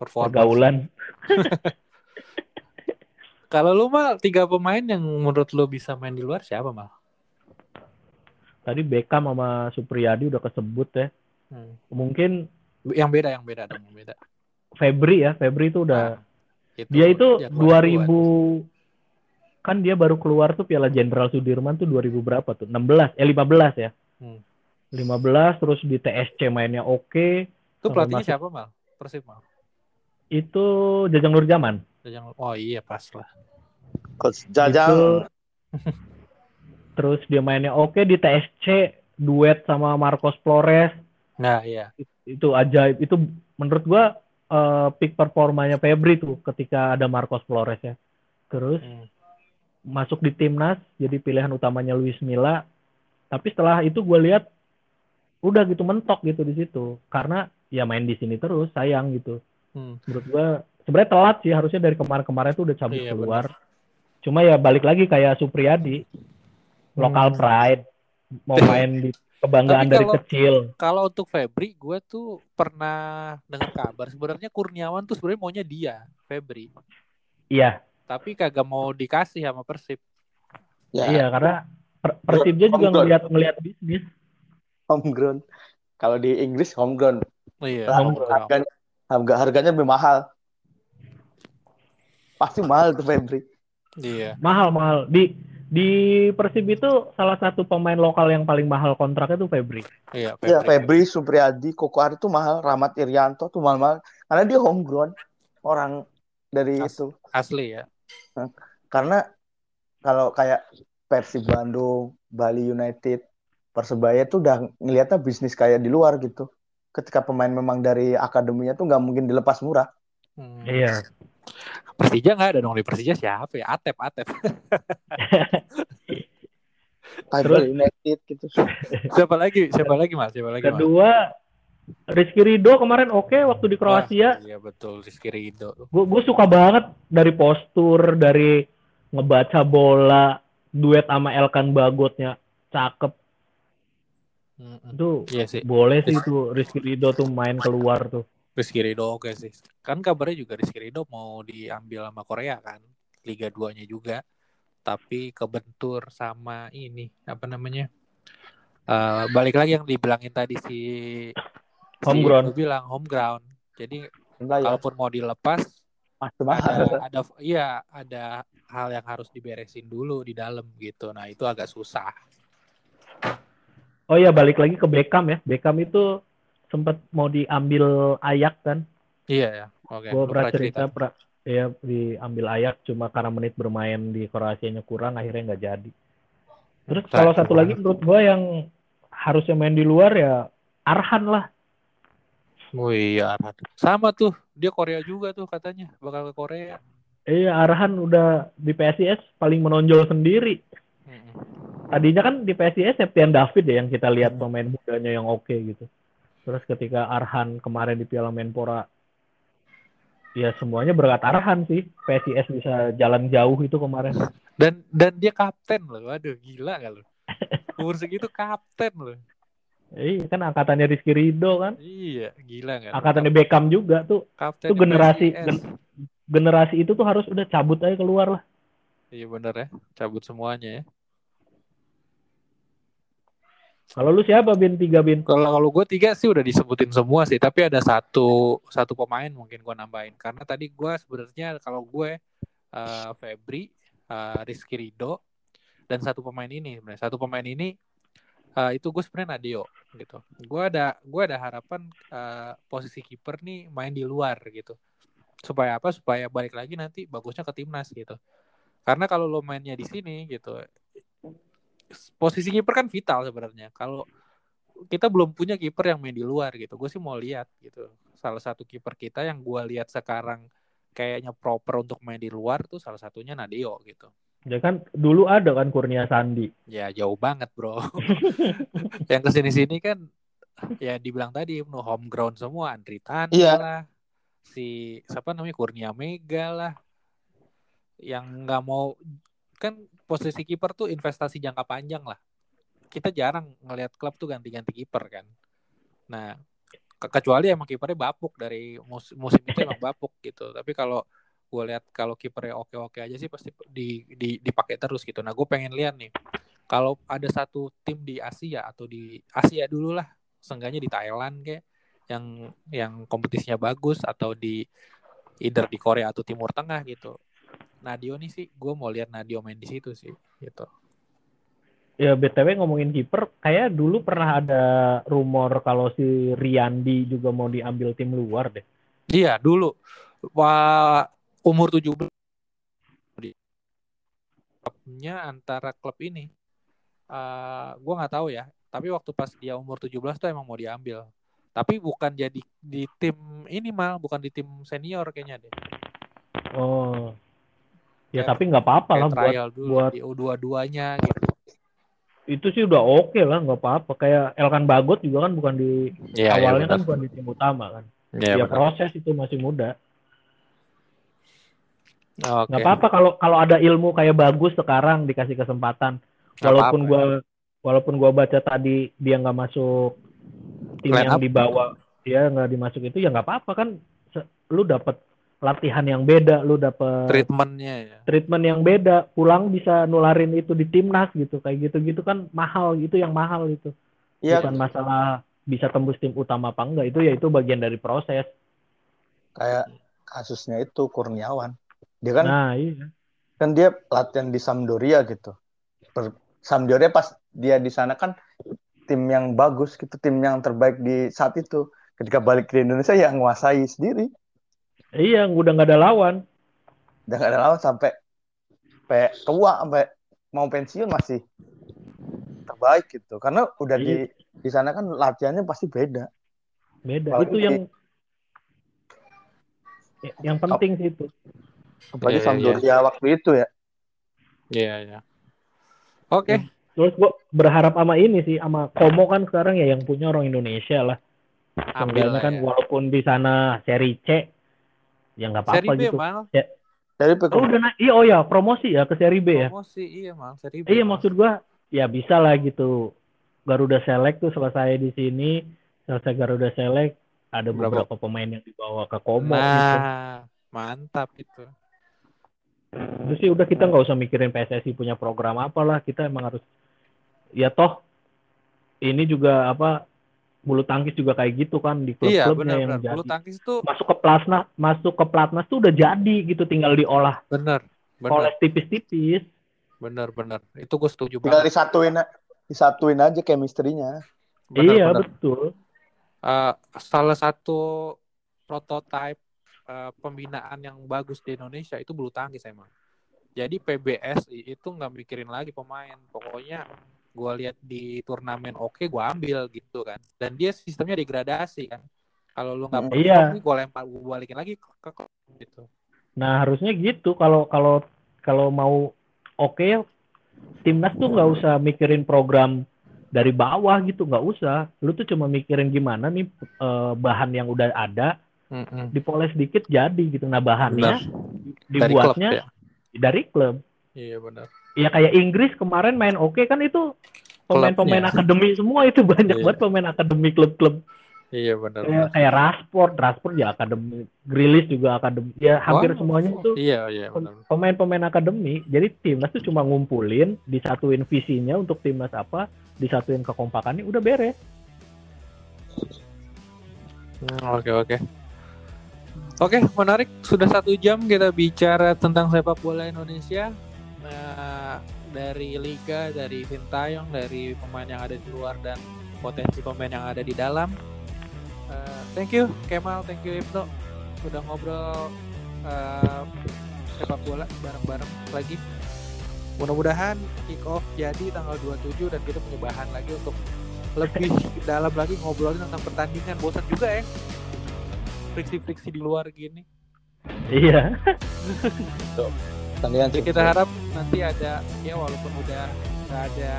pergaulan. Kalau lu mal tiga pemain yang menurut lu bisa main di luar siapa mal? Tadi Beckham sama Supriyadi udah kesebut ya. Hmm. Mungkin Yang beda, yang beda dong, yang beda. Febri ya, Febri itu udah Nah, itu dia itu jagoan 2000 kan dia baru keluar tuh Piala Jenderal Sudirman tuh 2000 berapa tuh? 16 eh 15 ya. Hmm. 15 terus di TSC mainnya oke. Itu Sampai pelatihnya masuk- siapa mal? Persib mal. Itu Jajang Nurjaman. Jajang- Oh iya pas lah. Coach Jajang. Itu, terus dia mainnya oke di TSC duet sama Marcos Flores Nah iya. itu ajaib itu menurut gua eh, peak performanya Febri tuh ketika ada Marcos Flores ya. Terus Hmm. masuk di timnas jadi pilihan utamanya Luis Milla. Tapi setelah itu gue lihat udah gitu mentok gitu di situ karena ya main di sini terus sayang gitu. Hmm. Menurut gua sebenarnya telat sih harusnya dari kemarin-kemarin tuh udah cabut Iya, keluar. Cuma ya balik lagi kayak Supriyadi lokal Hmm. pride mau main di kebanggaan Tapi dari kalau- kecil. Kalau untuk Febri, gue tuh pernah dengar kabar sebenarnya Kurniawan tuh sebenarnya maunya dia, Febri. Iya, Tapi kagak mau dikasih sama Persib. Ya, iya karena per- Persibnya juga Homegrown. ngelihat ngelihat bisnis. homegrown. Kalau di Inggris homegrown. Iya. Lah, homegrown. harganya, harga harganya lebih mahal. Pasti mahal tuh Febri. Iya. Mahal mahal. Di di Persib itu salah satu pemain lokal yang paling mahal kontraknya tuh Febri. Iya, Iya, Febri, Supriyadi, Koko Ari tuh mahal, Rahmat Irianto tuh mahal-mahal. Karena dia homegrown. Orang dari As- itu. Asli ya. Karena kalau kayak Persib Bandung, Bali United, Persebaya tuh udah ngelihatnya bisnis kayak di luar gitu. Ketika pemain memang dari akademinya tuh nggak mungkin dilepas murah. Hmm. Iya. Persija nggak ada dong di Persija siapa ya? Atep, Atep. Terus? United gitu. siapa lagi? Siapa lagi mas? Siapa lagi mas? Kedua Rizky Ridho kemarin oke waktu di Kroasia. Wah, iya betul Rizky Ridho. Gue gue suka banget dari postur, dari ngebaca bola, duet sama Elkan Bagotnya cakep. Itu Iya sih. boleh sih tuh Rizky Ridho tuh main keluar tuh. Rizky Ridho oke sih. Kan kabarnya juga Rizky Ridho mau diambil sama Korea kan. Liga 2-nya juga. Tapi kebentur sama ini. Apa namanya? Eh, balik lagi yang dibilangin tadi si Home si ground. Bilang home ground. Jadi Enggak ya, kalaupun mau dilepas mahal. ada ada iya ada hal yang harus diberesin dulu di dalam gitu. Nah, itu agak susah. Oh iya balik lagi ke Beckham ya. Beckham itu sempat mau diambil Ayak kan. Iya ya. Oke. Gue lu pernah cerita, pra, ya diambil Ayak cuma karena menit bermain di Kroasianya kurang akhirnya nggak jadi. Terus Nah, kalau satu lagi menurut gue yang harusnya main di luar ya Arhan lah. Oh iya, Arhan. Sama tuh. Dia Korea juga tuh katanya. Bakal ke Korea. Iya Arhan udah di PSIS paling menonjol sendiri. Tadinya kan di PSIS Septian David ya yang kita lihat pemain mudanya yang oke gitu. Terus ketika Arhan kemarin di Piala Menpora ya semuanya berkat Arhan sih. PSIS bisa jalan jauh itu kemarin. Dan dan dia kapten loh. Waduh, gila gak lu? Umur segitu kapten loh. Iya kan angkatannya Rizky Ridho kan. Iya, gila kan? Angkatannya Beckham juga tuh. kapten itu generasi- gen- Generasi itu tuh harus udah cabut aja keluar lah. Iya bener ya. Cabut semuanya ya. Kalau lu siapa bin tiga bin? Kalau kalau gue tiga sih udah disebutin semua sih, tapi ada satu satu pemain mungkin gue nambahin karena tadi gue sebenarnya kalau gue eh, Febri, eh, Rizky Ridho dan satu pemain ini sebenarnya satu pemain ini eh, itu gue sebenarnya Nadeo gitu. Gue ada gue ada harapan eh, posisi kiper nih main di luar gitu supaya apa? Supaya balik lagi nanti bagusnya ke timnas gitu. Karena kalau lo mainnya di sini gitu, posisi kiper kan vital sebenarnya. Kalau kita belum punya kiper yang main di luar gitu, gue sih mau lihat gitu. Salah satu kiper kita yang gue lihat sekarang kayaknya proper untuk main di luar tuh salah satunya Nadio gitu. Ya kan dulu ada kan Kurnia Sandi. Ya jauh banget bro. yang ke sini-sini kan ya dibilang tadi no home ground semua Andri Tani Iya. lah si siapa namanya Kurnia Mega lah yang nggak mau kan posisi kiper tuh investasi jangka panjang lah. Kita jarang ngelihat klub tuh ganti-ganti kiper kan. Nah ke- kecuali emang kipernya bapuk dari mus- musim itu emang bapuk gitu. Tapi kalau gue lihat kalau kipernya oke-oke aja sih pasti di, di dipakai terus gitu. Nah gue pengen lihat nih kalau ada satu tim di Asia atau di Asia dulu lah seenggaknya di Thailand kayak yang yang kompetisinya bagus atau di either di Korea atau Timur Tengah gitu. Nadio nih sih gue mau lihat Nadio main di situ sih gitu. Ya BTW ngomongin kiper, kayak dulu pernah ada rumor kalau si Riyandi juga mau diambil tim luar deh. Iya, dulu wah umur 17 di klubnya antara klub ini. eh gue nggak tahu ya, tapi waktu pas dia umur 17 tuh emang mau diambil. Tapi bukan jadi di tim ini mal, bukan di tim senior kayaknya deh. Oh. Ya tapi nggak apa-apa lah buat dulu buat di U22-nya gitu. itu sih udah oke lah nggak apa-apa. Kayak Elkan Bagot juga kan bukan di Iya, awalnya kan bukan di tim utama kan. Iya, ya benar. proses itu masih muda. Oke. Nggak apa-apa kalau kalau ada ilmu kayak bagus sekarang dikasih kesempatan. Walaupun gua walaupun gua baca tadi dia nggak masuk tim Line yang up. dibawa dia nggak dimasuk itu ya nggak apa-apa kan lu dapat latihan yang beda lu dapat treatmentnya ya. treatment yang beda pulang bisa nularin itu di timnas gitu kayak gitu-gitu kan mahal gitu yang mahal itu Iya, bukan masalah bisa tembus tim utama apa enggak itu ya itu bagian dari proses kayak kasusnya itu Kurniawan. Dia kan nah iya kan dia latihan di Sampdoria gitu. Per- Sampdoria pas dia di sana kan tim yang bagus gitu, tim yang terbaik di saat itu. Ketika balik ke Indonesia ya nguasai sendiri. Iya udah nggak ada lawan Udah gak ada lawan sampai sampai tua sampai mau pensiun masih terbaik gitu. Karena udah di di sana kan latihannya pasti beda. beda Apalagi itu yang yang penting sih itu Apalagi Iya, iya, Sampdoria waktu itu ya. Iya, iya. Oke. terus gua berharap sama ini sih sama Komo kan sekarang ya yang punya orang Indonesia lah Ambil kan ya. walaupun di sana seri C ya nggak Seri apa-apa B, gitu Mal. Dari oh udah iya oh ya promosi ya ke seri B ya Promosi, iya, Mal. Seri B. iya Mal. maksud gua ya bisa lah gitu Garuda Select tuh selesai di sini selesai Garuda Select ada Berapa? beberapa pemain yang dibawa ke Komo gitu. Nah, mantap itu. Itu sih udah kita nggak usah mikirin PSSI punya program apalah, kita emang harus ya toh ini juga apa bulu tangkis juga kayak gitu kan di Iya, klub-klubnya yang benar-benar. Bulu jadi tangkis tuh masuk ke plasma masuk ke platnas tuh udah jadi gitu tinggal diolah benar. Benar, oles tipis-tipis benar, benar. Itu gue setuju tinggal banget. disatuin disatuin aja chemistry-nya. Benar, iya benar. betul Eh, salah satu prototipe eh, pembinaan yang bagus di Indonesia itu bulu tangkis emang. Jadi PBSI itu nggak mikirin lagi pemain. Pokoknya gue lihat di turnamen oke gue ambil gitu kan. Dan dia sistemnya degradasi kan. Kalau lu nggak perform iya. gue lempar gue balikin lagi ke, gitu. nah harusnya gitu kalau kalau kalau mau oke timnas tuh nggak usah mikirin program dari bawah gitu nggak usah lu tuh cuma mikirin gimana nih eh, bahan yang udah ada Mm-mm. dipoles dikit jadi gitu nah bahannya Benar. Dari klub dibuatnya ya. dari klub Iya benar. Ya kayak Inggris kemarin main oke kan itu pemain-pemain akademi semua itu banyak Iya. banget pemain akademi klub-klub Iya benar. kayak, kayak Rashford Rashford ya akademi Grilis juga akademi ya hampir Wow. semuanya itu Iya iya benar. pemain-pemain akademi jadi timnas tuh cuma ngumpulin disatuin visinya untuk timnas apa disatuin kekompakannya udah beres Hmm, Oke oke. Oke menarik sudah satu jam kita bicara tentang sepak bola Indonesia. Nah, dari liga, dari sintayong, dari pemain yang ada di luar dan potensi pemain yang ada di dalam. Eh, thank you Kemal, thank you Ibnu sudah ngobrol eh, sepak bola bareng-bareng lagi. mudah-mudahan kick off jadi tanggal 27 dan kita punya bahan lagi untuk lebih dalam lagi ngobrolin tentang pertandingan bosan juga ya friksi-friksi di luar gini Iya. Pertandingan Jadi kita harap nanti ada ya walaupun udah nggak ada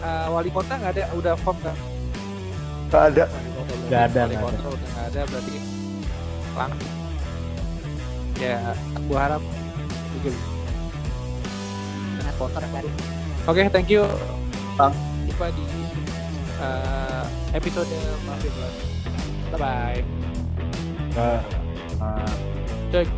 uh, wali kota nggak ada udah form kan Nggak ada. Nggak ada, wali nggak kota udah nggak ada berarti langsung ya gua harap Dengan kotor dari Oke, thank you. Bang. Jumpa di uh, episode Mafia. Bye bye. Nah, Ah. Cek.